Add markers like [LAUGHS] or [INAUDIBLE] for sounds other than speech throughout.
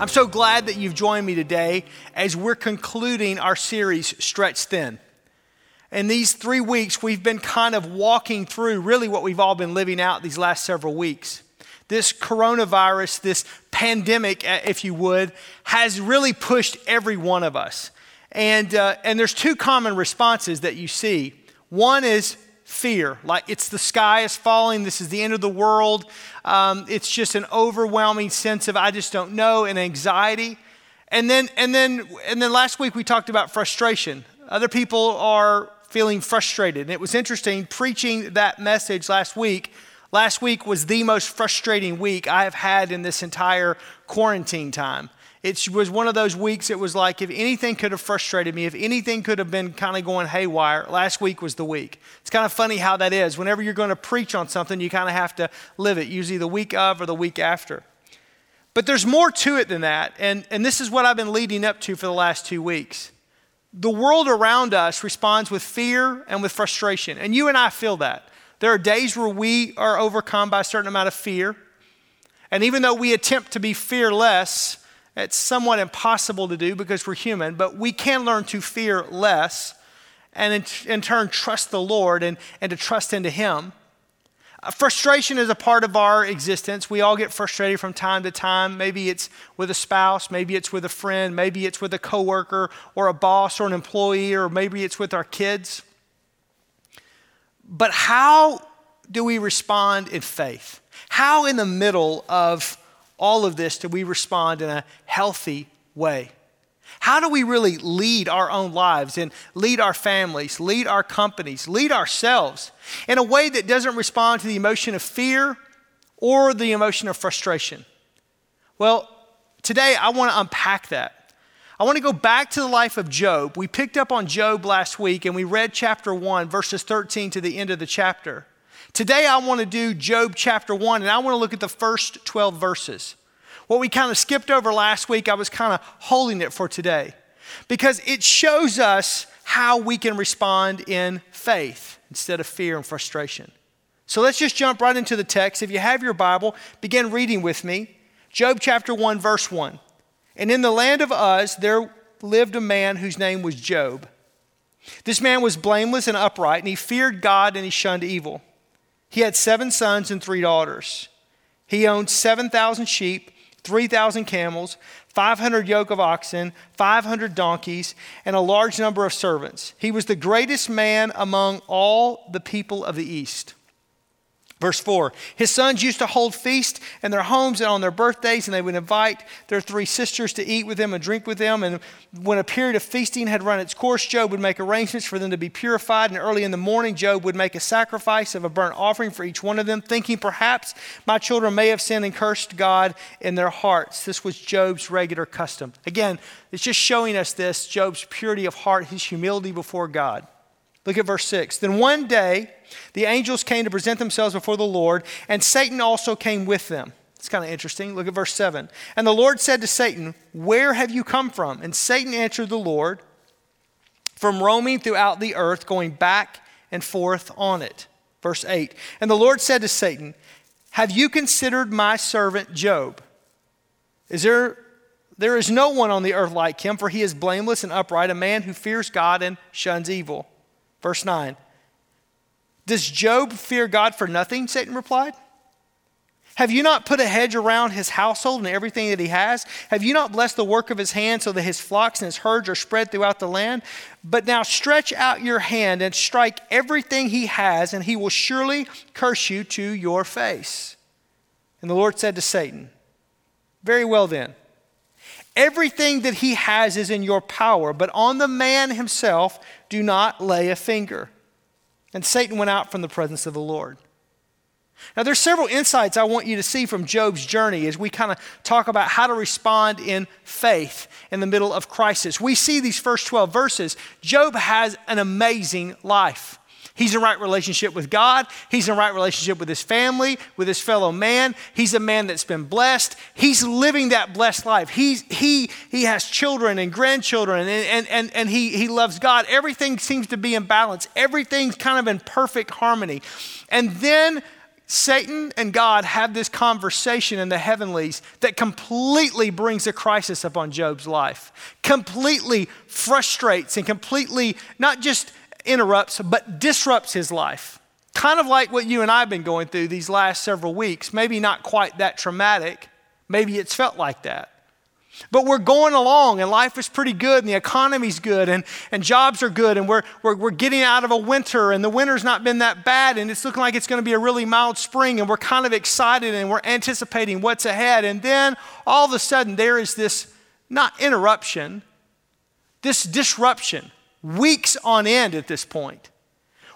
I'm so glad that you've joined me today as we're concluding our series, Stretch Thin. In these three weeks, we've been kind of walking through really what we've all been living out these last several weeks. This coronavirus, this pandemic, uh, if you would, has really pushed every one of us. And, uh, and there's two common responses that you see. One is fear, like it's the sky is falling, this is the end of the world. Um, it's just an overwhelming sense of I just don't know and anxiety. And then, and then, and then last week we talked about frustration. Other people are feeling frustrated. And it was interesting preaching that message last week. Last week was the most frustrating week I have had in this entire quarantine time. It was one of those weeks, it was like if anything could have frustrated me, if anything could have been kind of going haywire, last week was the week. It's kind of funny how that is. Whenever you're going to preach on something, you kind of have to live it, usually the week of or the week after. But there's more to it than that. And, and this is what I've been leading up to for the last two weeks. The world around us responds with fear and with frustration. And you and I feel that. There are days where we are overcome by a certain amount of fear. And even though we attempt to be fearless, it's somewhat impossible to do because we're human, but we can learn to fear less and in, in turn trust the Lord and, and to trust into Him. Uh, frustration is a part of our existence. We all get frustrated from time to time. Maybe it's with a spouse, maybe it's with a friend, maybe it's with a coworker or a boss or an employee, or maybe it's with our kids. But how do we respond in faith? How, in the middle of all of this do we respond in a healthy way? How do we really lead our own lives and lead our families, lead our companies, lead ourselves in a way that doesn't respond to the emotion of fear or the emotion of frustration? Well, today I want to unpack that. I want to go back to the life of Job. We picked up on Job last week and we read chapter 1, verses 13 to the end of the chapter. Today, I want to do Job chapter 1, and I want to look at the first 12 verses. What we kind of skipped over last week, I was kind of holding it for today because it shows us how we can respond in faith instead of fear and frustration. So let's just jump right into the text. If you have your Bible, begin reading with me. Job chapter 1, verse 1. And in the land of Uz, there lived a man whose name was Job. This man was blameless and upright, and he feared God and he shunned evil. He had seven sons and three daughters. He owned 7,000 sheep, 3,000 camels, 500 yoke of oxen, 500 donkeys, and a large number of servants. He was the greatest man among all the people of the East. Verse 4 His sons used to hold feasts in their homes and on their birthdays, and they would invite their three sisters to eat with them and drink with them. And when a period of feasting had run its course, Job would make arrangements for them to be purified. And early in the morning, Job would make a sacrifice of a burnt offering for each one of them, thinking perhaps my children may have sinned and cursed God in their hearts. This was Job's regular custom. Again, it's just showing us this Job's purity of heart, his humility before God. Look at verse 6. Then one day, the angels came to present themselves before the Lord, and Satan also came with them. It's kind of interesting. Look at verse 7. And the Lord said to Satan, Where have you come from? And Satan answered the Lord, From roaming throughout the earth, going back and forth on it. Verse 8. And the Lord said to Satan, Have you considered my servant Job? Is there there is no one on the earth like him, for he is blameless and upright, a man who fears God and shuns evil. Verse 9 Does Job fear God for nothing? Satan replied. Have you not put a hedge around his household and everything that he has? Have you not blessed the work of his hand so that his flocks and his herds are spread throughout the land? But now stretch out your hand and strike everything he has, and he will surely curse you to your face. And the Lord said to Satan, Very well then. Everything that he has is in your power, but on the man himself do not lay a finger. And Satan went out from the presence of the Lord. Now, there's several insights I want you to see from Job's journey as we kind of talk about how to respond in faith in the middle of crisis. We see these first 12 verses. Job has an amazing life. He's in right relationship with God. He's in right relationship with his family, with his fellow man. He's a man that's been blessed. He's living that blessed life. He's, he, he has children and grandchildren, and, and, and, and he, he loves God. Everything seems to be in balance, everything's kind of in perfect harmony. And then Satan and God have this conversation in the heavenlies that completely brings a crisis upon Job's life, completely frustrates and completely not just interrupts, but disrupts his life. Kind of like what you and I have been going through these last several weeks. Maybe not quite that traumatic. Maybe it's felt like that. But we're going along and life is pretty good and the economy's good and, and jobs are good and we're, we're, we're getting out of a winter and the winter's not been that bad and it's looking like it's going to be a really mild spring and we're kind of excited and we're anticipating what's ahead. And then all of a sudden there is this, not interruption, this disruption, weeks on end at this point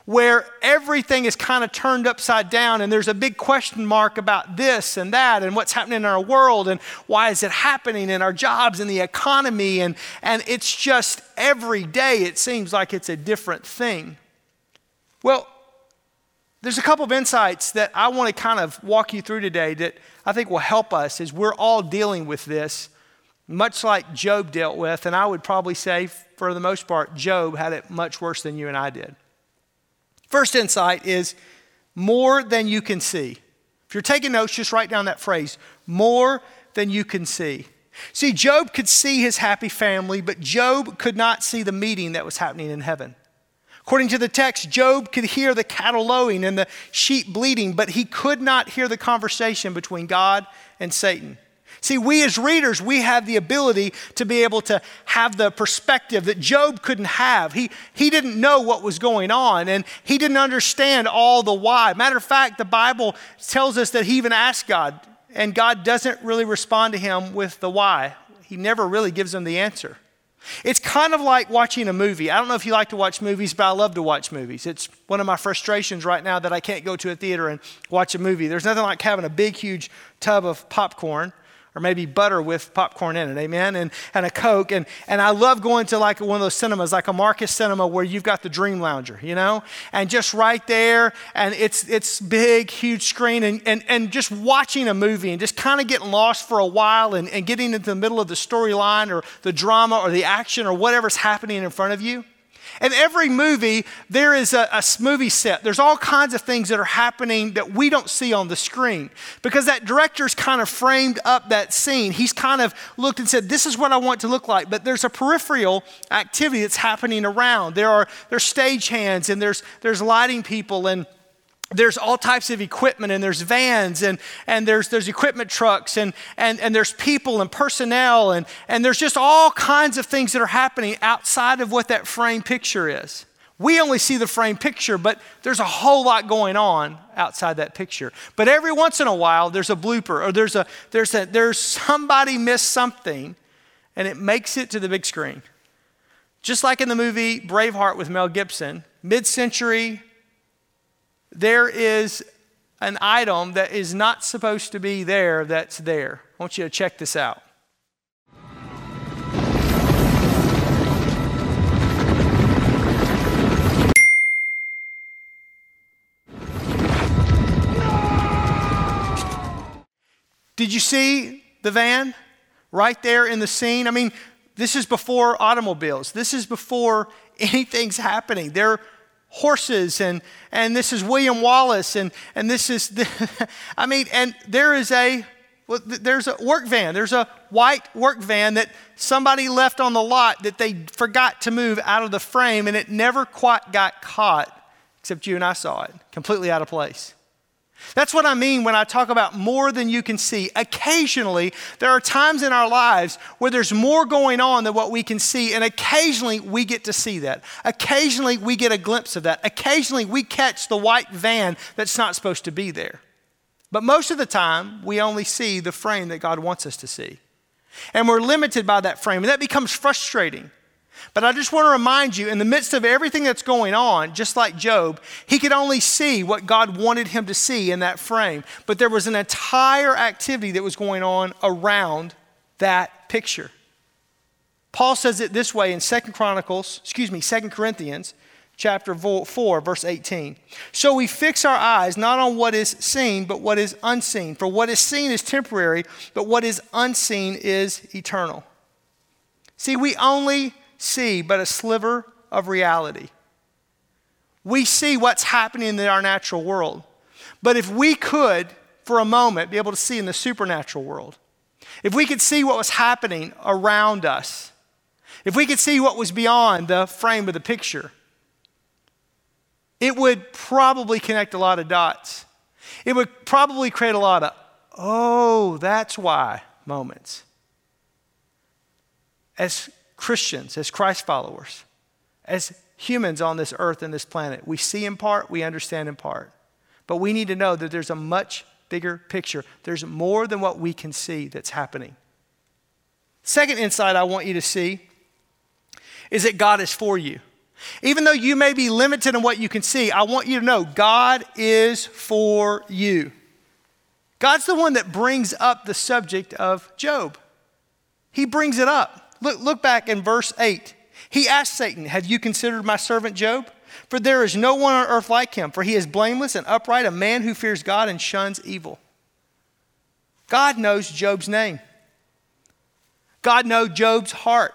where everything is kind of turned upside down and there's a big question mark about this and that and what's happening in our world and why is it happening in our jobs and the economy. And, and it's just every day it seems like it's a different thing. Well there's a couple of insights that i want to kind of walk you through today that i think will help us as we're all dealing with this much like job dealt with and i would probably say for the most part job had it much worse than you and i did First insight is more than you can see. If you're taking notes, just write down that phrase more than you can see. See, Job could see his happy family, but Job could not see the meeting that was happening in heaven. According to the text, Job could hear the cattle lowing and the sheep bleating, but he could not hear the conversation between God and Satan. See, we as readers, we have the ability to be able to have the perspective that Job couldn't have. He, he didn't know what was going on and he didn't understand all the why. Matter of fact, the Bible tells us that he even asked God, and God doesn't really respond to him with the why. He never really gives him the answer. It's kind of like watching a movie. I don't know if you like to watch movies, but I love to watch movies. It's one of my frustrations right now that I can't go to a theater and watch a movie. There's nothing like having a big, huge tub of popcorn or maybe butter with popcorn in it, amen, and, and a Coke. And, and I love going to like one of those cinemas, like a Marcus Cinema, where you've got the Dream Lounger, you know, and just right there, and it's, it's big, huge screen, and, and, and just watching a movie and just kind of getting lost for a while and, and getting into the middle of the storyline or the drama or the action or whatever's happening in front of you. In every movie, there is a, a, movie set. There's all kinds of things that are happening that we don't see on the screen because that director's kind of framed up that scene. He's kind of looked and said, This is what I want to look like. But there's a peripheral activity that's happening around. There are there's stage hands and there's, there's lighting people and there's all types of equipment and there's vans and, and there's, there's equipment trucks and, and, and there's people and personnel and, and there's just all kinds of things that are happening outside of what that frame picture is. We only see the frame picture, but there's a whole lot going on outside that picture. But every once in a while, there's a blooper or there's, a, there's, a, there's somebody missed something and it makes it to the big screen. Just like in the movie Braveheart with Mel Gibson, mid century there is an item that is not supposed to be there that's there. I want you to check this out. Did you see the van right there in the scene? I mean, this is before automobiles. This is before [LAUGHS] anything's happening. They're horses and and this is william wallace and and this is the, [LAUGHS] i mean and there is a well, there's a work van there's a white work van that somebody left on the lot that they forgot to move out of the frame and it never quite got caught except you and i saw it completely out of place that's what I mean when I talk about more than you can see. Occasionally, there are times in our lives where there's more going on than what we can see, and occasionally we get to see that. Occasionally we get a glimpse of that. Occasionally we catch the white van that's not supposed to be there. But most of the time, we only see the frame that God wants us to see. And we're limited by that frame, and that becomes frustrating. But I just want to remind you, in the midst of everything that's going on, just like Job, he could only see what God wanted him to see in that frame. But there was an entire activity that was going on around that picture. Paul says it this way in Second Chronicles, excuse me, Second Corinthians chapter 4, verse 18. So we fix our eyes not on what is seen, but what is unseen. For what is seen is temporary, but what is unseen is eternal. See, we only see but a sliver of reality. We see what's happening in our natural world. But if we could, for a moment, be able to see in the supernatural world, if we could see what was happening around us, if we could see what was beyond the frame of the picture, it would probably connect a lot of dots. It would probably create a lot of, oh, that's why moments. As Christians, as Christ followers, as humans on this earth and this planet, we see in part, we understand in part. But we need to know that there's a much bigger picture. There's more than what we can see that's happening. Second insight I want you to see is that God is for you. Even though you may be limited in what you can see, I want you to know God is for you. God's the one that brings up the subject of Job. He brings it up. Look, look back in verse 8. He asked Satan, Have you considered my servant Job? For there is no one on earth like him, for he is blameless and upright, a man who fears God and shuns evil. God knows Job's name. God knows Job's heart.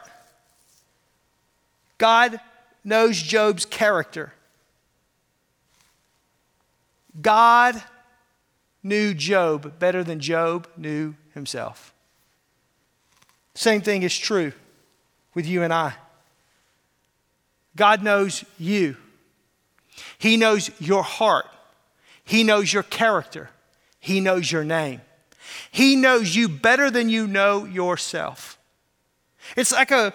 God knows Job's character. God knew Job better than Job knew himself. Same thing is true with you and I. God knows you. He knows your heart. He knows your character. He knows your name. He knows you better than you know yourself. It's like a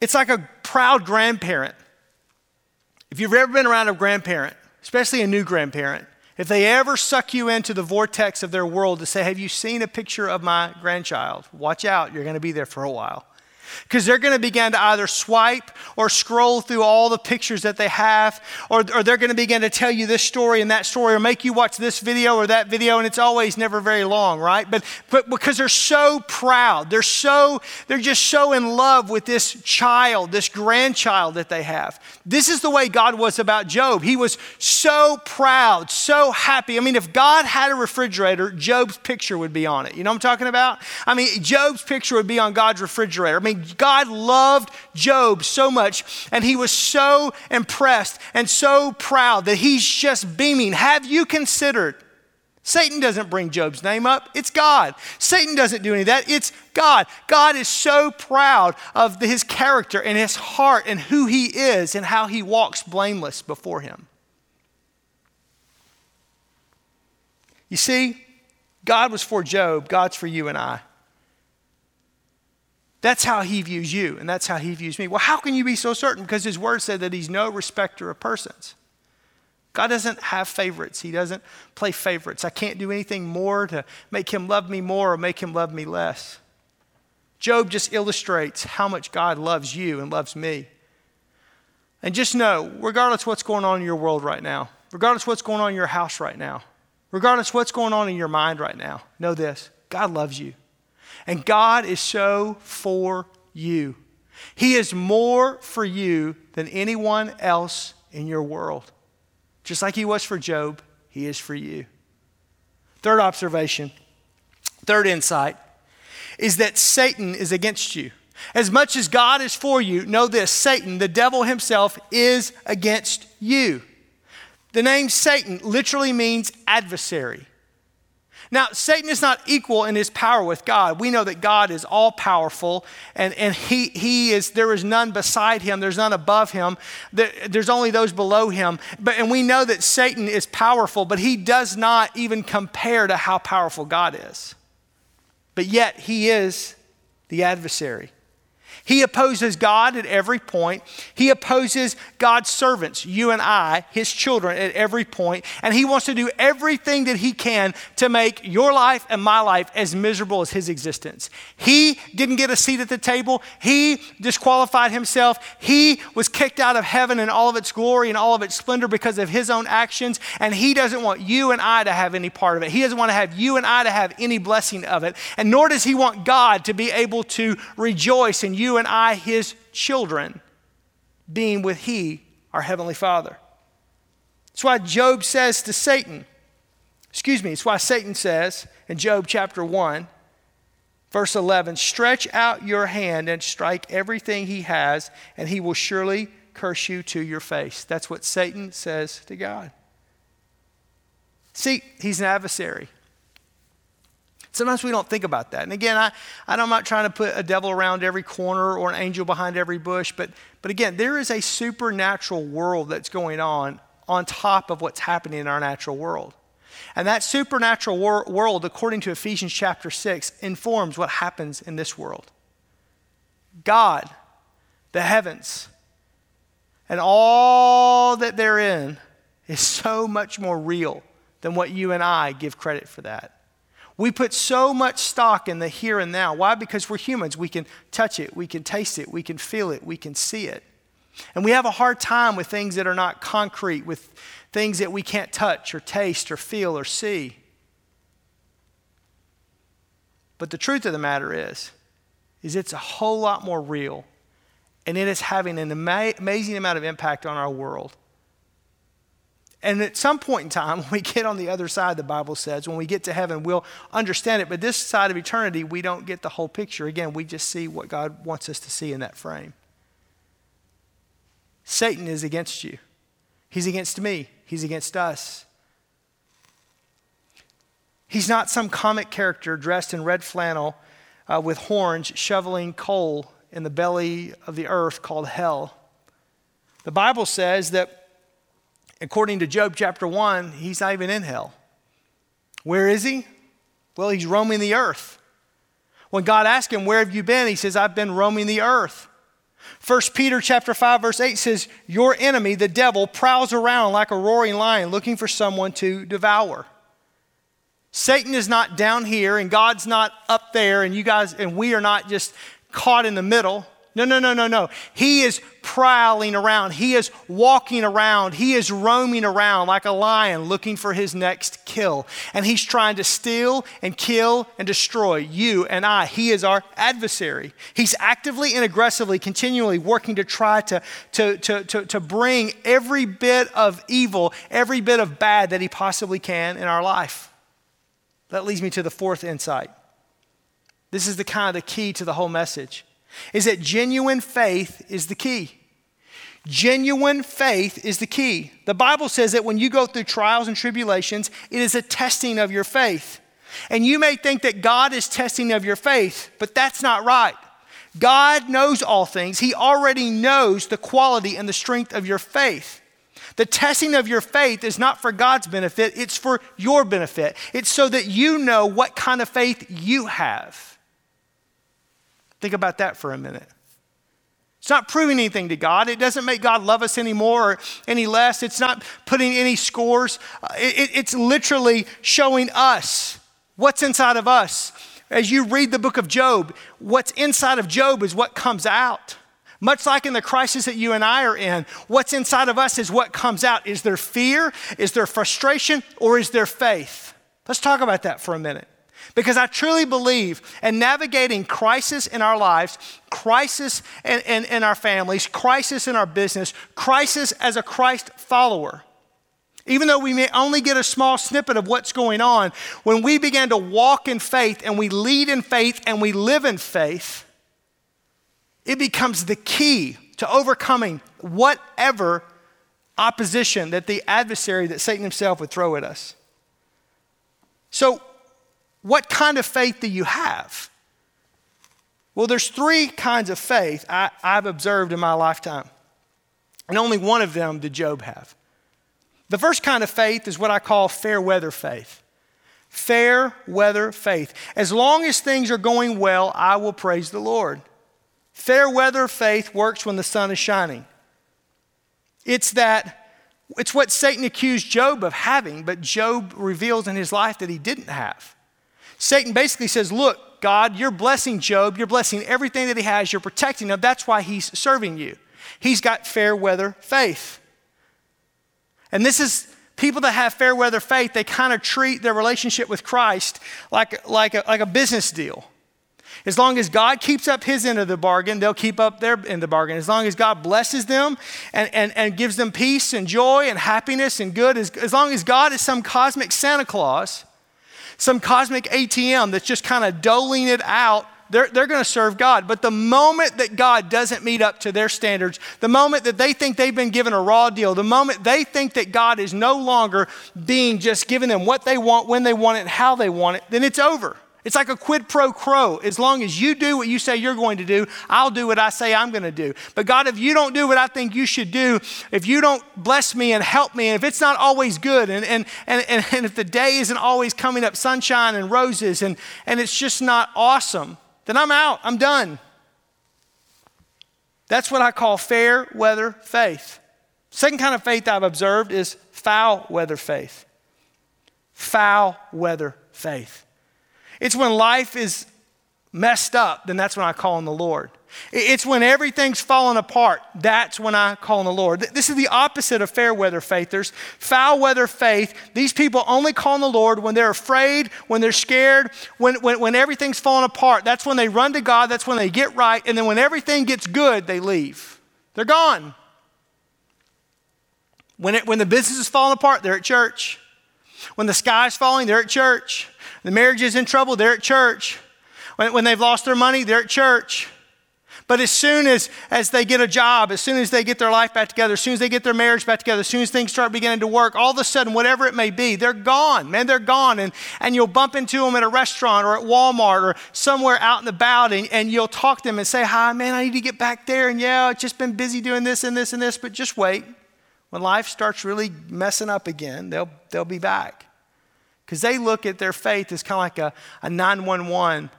it's like a proud grandparent. If you've ever been around a grandparent, especially a new grandparent, if they ever suck you into the vortex of their world to say, Have you seen a picture of my grandchild? Watch out, you're going to be there for a while. Because they're going to begin to either swipe or scroll through all the pictures that they have, or, or they're going to begin to tell you this story and that story, or make you watch this video or that video, and it's always never very long, right? But, but because they're so proud, they're so, they're just so in love with this child, this grandchild that they have. This is the way God was about Job. He was so proud, so happy. I mean, if God had a refrigerator, Job's picture would be on it. You know what I'm talking about? I mean, Job's picture would be on God's refrigerator. I mean, God loved Job so much, and he was so impressed and so proud that he's just beaming. Have you considered? Satan doesn't bring Job's name up, it's God. Satan doesn't do any of that, it's God. God is so proud of his character and his heart and who he is and how he walks blameless before him. You see, God was for Job, God's for you and I. That's how he views you, and that's how he views me. Well, how can you be so certain? Because his word said that he's no respecter of persons. God doesn't have favorites. He doesn't play favorites. I can't do anything more to make him love me more or make him love me less. Job just illustrates how much God loves you and loves me. And just know, regardless what's going on in your world right now, regardless what's going on in your house right now, regardless what's going on in your mind right now, know this God loves you. And God is so for you. He is more for you than anyone else in your world. Just like He was for Job, He is for you. Third observation, third insight, is that Satan is against you. As much as God is for you, know this Satan, the devil himself, is against you. The name Satan literally means adversary. Now, Satan is not equal in his power with God. We know that God is all powerful and, and he, he is, there is none beside him, there's none above him, there's only those below him. But, and we know that Satan is powerful, but he does not even compare to how powerful God is. But yet, he is the adversary. He opposes God at every point. He opposes God's servants, you and I, his children, at every point. And he wants to do everything that he can to make your life and my life as miserable as his existence. He didn't get a seat at the table. He disqualified himself. He was kicked out of heaven in all of its glory and all of its splendor because of his own actions. And he doesn't want you and I to have any part of it. He doesn't want to have you and I to have any blessing of it. And nor does he want God to be able to rejoice in you you and I, his children, being with he, our heavenly Father. That's why Job says to Satan, excuse me, it's why Satan says in Job chapter 1, verse 11, stretch out your hand and strike everything he has, and he will surely curse you to your face. That's what Satan says to God. See, he's an adversary. Sometimes we don't think about that. And again, I, I'm not trying to put a devil around every corner or an angel behind every bush, but, but again, there is a supernatural world that's going on on top of what's happening in our natural world. And that supernatural wor- world, according to Ephesians chapter 6, informs what happens in this world. God, the heavens, and all that they're in is so much more real than what you and I give credit for that. We put so much stock in the here and now. Why? Because we're humans. We can touch it, we can taste it, we can feel it, we can see it. And we have a hard time with things that are not concrete, with things that we can't touch or taste or feel or see. But the truth of the matter is, is it's a whole lot more real and it is having an ama- amazing amount of impact on our world. And at some point in time, [LAUGHS] when we get on the other side, the Bible says, when we get to heaven, we'll understand it. But this side of eternity, we don't get the whole picture. Again, we just see what God wants us to see in that frame. Satan is against you, he's against me, he's against us. He's not some comic character dressed in red flannel uh, with horns shoveling coal in the belly of the earth called hell. The Bible says that according to Job chapter 1, he's not even in hell. Where is he? Well, he's roaming the earth. When God asked him, Where have you been? He says, I've been roaming the earth. 1 Peter chapter 5 verse 8 says, "Your enemy, the devil, prowls around like a roaring lion looking for someone to devour." Satan is not down here and God's not up there and you guys and we are not just caught in the middle. No, no, no, no, no. He is prowling around. He is walking around. He is roaming around like a lion looking for his next kill. And he's trying to steal and kill and destroy you and I. He is our adversary. He's actively and aggressively, continually working to try to, to, to, to, to bring every bit of evil, every bit of bad that he possibly can in our life. That leads me to the fourth insight. This is the kind of the key to the whole message is that genuine faith is the key. Genuine faith is the key. The Bible says that when you go through trials and tribulations, it is a testing of your faith. And you may think that God is testing of your faith, but that's not right. God knows all things. He already knows the quality and the strength of your faith. The testing of your faith is not for God's benefit, it's for your benefit. It's so that you know what kind of faith you have. Think about that for a minute. It's not proving anything to God. It doesn't make God love us any more or any less. It's not putting any scores. Uh, it, it's literally showing us what's inside of us. As you read the book of Job, what's inside of Job is what comes out. Much like in the crisis that you and I are in, what's inside of us is what comes out. Is there fear? Is there frustration? Or is there faith? Let's talk about that for a minute. Because I truly believe in navigating crisis in our lives, crisis in, in, in, our families, crisis in our business, crisis as a Christ follower. Even though we may only get a small snippet of what's going on, when we begin to walk in faith and we lead in faith and we live in faith, it becomes the key to overcoming whatever opposition that the adversary, that Satan himself would throw at us. So, what kind of faith do you have? Well, there's three kinds of faith I, have observed in my lifetime, and only one of them did Job have. The first kind of faith is what I call fair weather faith. Fair weather faith. As long as things are going well, I will praise the Lord. Fair weather faith works when the sun is shining. It's that it's what Satan accused Job of having, but Job reveals in his life that he didn't have. Satan basically says, Look, God, you're blessing Job. You're blessing everything that he has. You're protecting him. That's why he's serving you. He's got fair weather faith. And this is people that have fair weather faith, they kind of treat their relationship with Christ like, like, a, like a business deal. As long as God keeps up his end of the bargain, they'll keep up their end of the bargain. As long as God blesses them and, and, and gives them peace and joy and happiness and good, as, as long as God is some cosmic Santa Claus, some cosmic ATM that's just kind of doling it out they're, they're going to serve God. But the moment that God doesn't meet up to their standards, the moment that they think they've been given a raw deal, the moment they think that God is no longer being just giving them what they want, when they want it, how they want it, then it's over. It's like a quid pro quo. As long as you do what you say you're going to do, I'll do what I say I'm going to do. But God, if you don't do what I think you should do, if you don't bless me and help me, and if it's not always good, and, and, and, and, if the day isn't always coming up sunshine and roses, and, and it's just not awesome, then I'm out. I'm done. That's what I call fair weather faith. Second kind of faith I've observed is foul weather faith. Foul weather faith. It's when life is messed up, then that's when I call on the Lord. It's when everything's falling apart. That's when I call on the Lord. This is the opposite of fair weather faith. There's foul weather faith. These people only call on the Lord when they're afraid, when they're scared, when, when, when everything's falling apart. That's when they run to God. That's when they get right. And then when everything gets good, they leave. They're gone. When, it, when the business is falling apart, they're at church. When the sky's falling, they're at church. The marriage is in trouble, they're at church. When, when they've lost their money, they're at church. But as soon as, as they get a job, as soon as they get their life back together, as soon as they get their marriage back together, as soon as things start beginning to work, all of a sudden, whatever it may be, they're gone. Man, they're gone. And, and you'll bump into them at a restaurant or at Walmart or somewhere out and about, and, and you'll talk to them and say, Hi, man, I need to get back there. And yeah, I've just been busy doing this and this and this, but just wait. When life starts really messing up again, they'll, they'll be back because they look at their faith as kind of like a, a 911,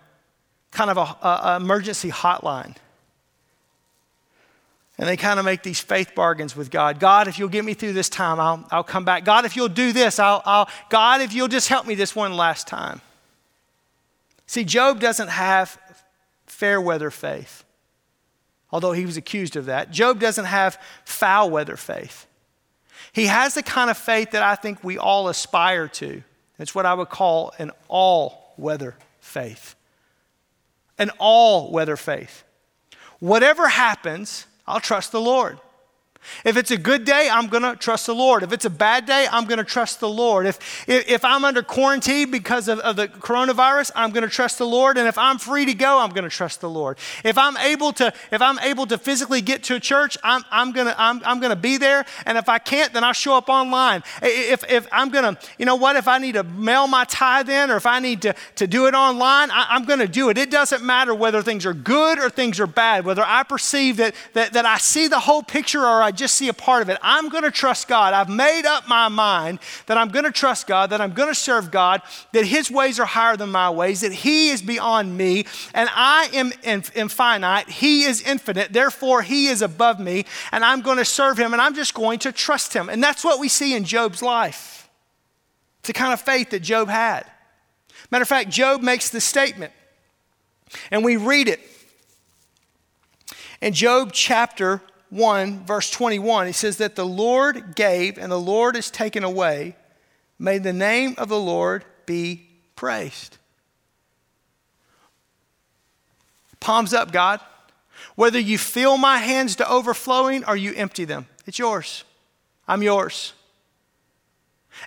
kind of a, a, emergency hotline. And they kind of make these faith bargains with God. God, if you'll get me through this time, I'll, I'll come back. God, if you'll do this, I'll, I'll, God, if you'll just help me this one last time. See, Job doesn't have fair weather faith, although he was accused of that. Job doesn't have foul weather faith. He has the kind of faith that I think we all aspire to. It's what I would call an all weather faith. An all weather faith. Whatever happens, I'll trust the Lord. If it's a good day, I'm going to trust the Lord. If it's a bad day, I'm going to trust the Lord. If, if, if I'm under quarantine because of, of the coronavirus, I'm going to trust the Lord. And if I'm free to go, I'm going to trust the Lord. If I'm able to, if I'm able to physically get to a church, I'm, I'm going to, I'm, I'm going to be there. And if I can't, then I'll show up online. If, if I'm going to, you know what, if I need to mail my tithe in or if I need to, to do it online, I, I'm going to do it. It doesn't matter whether things are good or things are bad, whether I perceive that, that, that I see the whole picture or I I just see a part of it. I'm going to trust God. I've made up my mind that I'm going to trust God, that I'm going to serve God, that His ways are higher than my ways, that He is beyond me, and I am, infinite. He is infinite. Therefore, He is above me, and I'm going to serve Him, and I'm just going to trust Him. And that's what we see in Job's life. It's the kind of faith that Job had. Matter of fact, Job makes the statement, and we read it in Job chapter 1, verse 21, he says that the Lord gave and the Lord is taken away. May the name of the Lord be praised. Palms up, God. Whether you fill my hands to overflowing or you empty them, it's yours. I'm yours.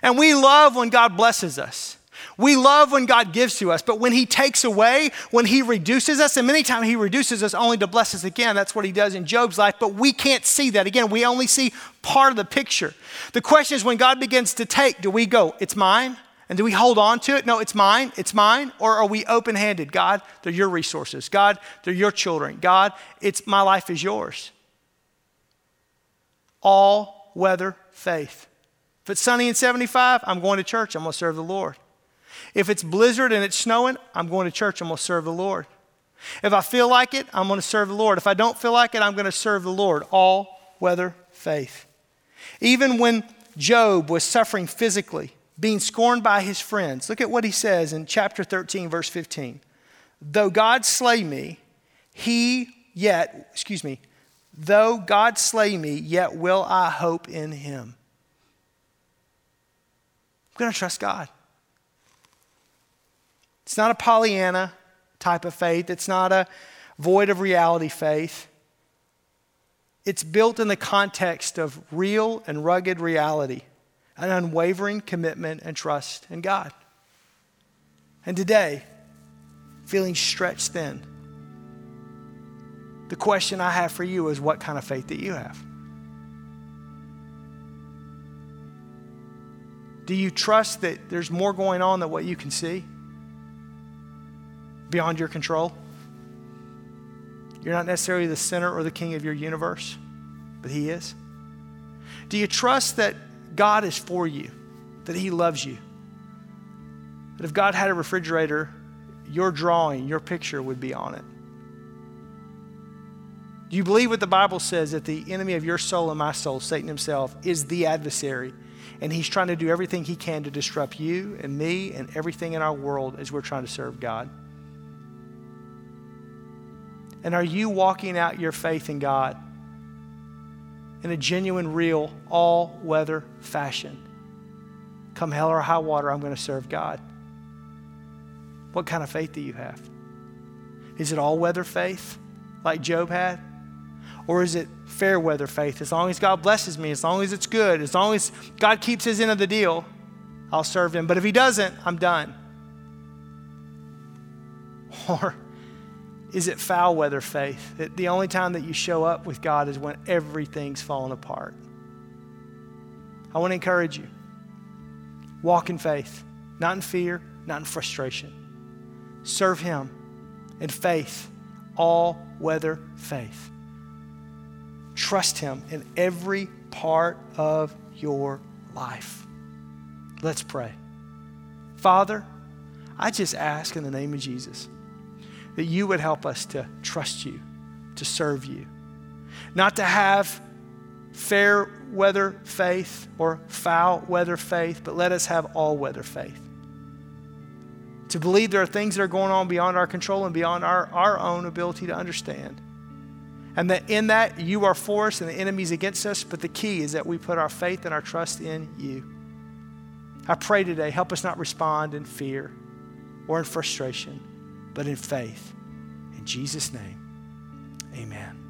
And we love when God blesses us. We love when God gives to us, but when He takes away, when He reduces us, and many times He reduces us only to bless us again, that's what He does in Job's life, but we can't see that. Again, we only see part of the picture. The question is when God begins to take, do we go, it's mine? And do we hold on to it? No, it's mine, it's mine. Or are we open handed? God, they're your resources. God, they're your children. God, it's my life is yours. All weather faith. If it's sunny and 75, I'm going to church, I'm going to serve the Lord. If it's blizzard and it's snowing, I'm going to church. I'm going to serve the Lord. If I feel like it, I'm going to serve the Lord. If I don't feel like it, I'm going to serve the Lord. All weather faith. Even when Job was suffering physically, being scorned by his friends, look at what he says in chapter 13, verse 15. Though God slay me, he yet, excuse me, though God slay me, yet will I hope in him. I'm going to trust God. It's not a Pollyanna type of faith, it's not a void of reality faith. It's built in the context of real and rugged reality, an unwavering commitment and trust in God. And today, feeling stretched thin, The question I have for you is what kind of faith that you have? Do you trust that there's more going on than what you can see? Beyond your control? You're not necessarily the center or the king of your universe, but He is. Do you trust that God is for you, that He loves you? That if God had a refrigerator, your drawing, your picture would be on it? Do you believe what the Bible says that the enemy of your soul and my soul, Satan himself, is the adversary? And he's trying to do everything he can to disrupt you and me and everything in our world as we're trying to serve God. And are you walking out your faith in God in a genuine, real, all weather fashion? Come hell or high water, I'm going to serve God. What kind of faith do you have? Is it all weather faith like Job had? Or is it fair weather faith? As long as God blesses me, as long as it's good, as long as God keeps his end of the deal, I'll serve him. But if he doesn't, I'm done. [LAUGHS] Or is it foul weather faith? That the only time that you show up with God is when everything's falling apart. I want to encourage you. Walk in faith, not in fear, not in frustration. Serve Him in faith, all weather faith. Trust Him in every part of your life. Let's pray. Father, I just ask in the name of Jesus that you would help us to trust you, to serve you, not to have fair weather faith or foul weather faith, but let us have all weather faith. To believe there are things that are going on beyond our control and beyond our, our own ability to understand. And that in that you are for us and the enemy's against us, but the key is that we put our faith and our trust in you. I pray today, help us not respond in fear or in frustration but in faith. In Jesus' name, amen.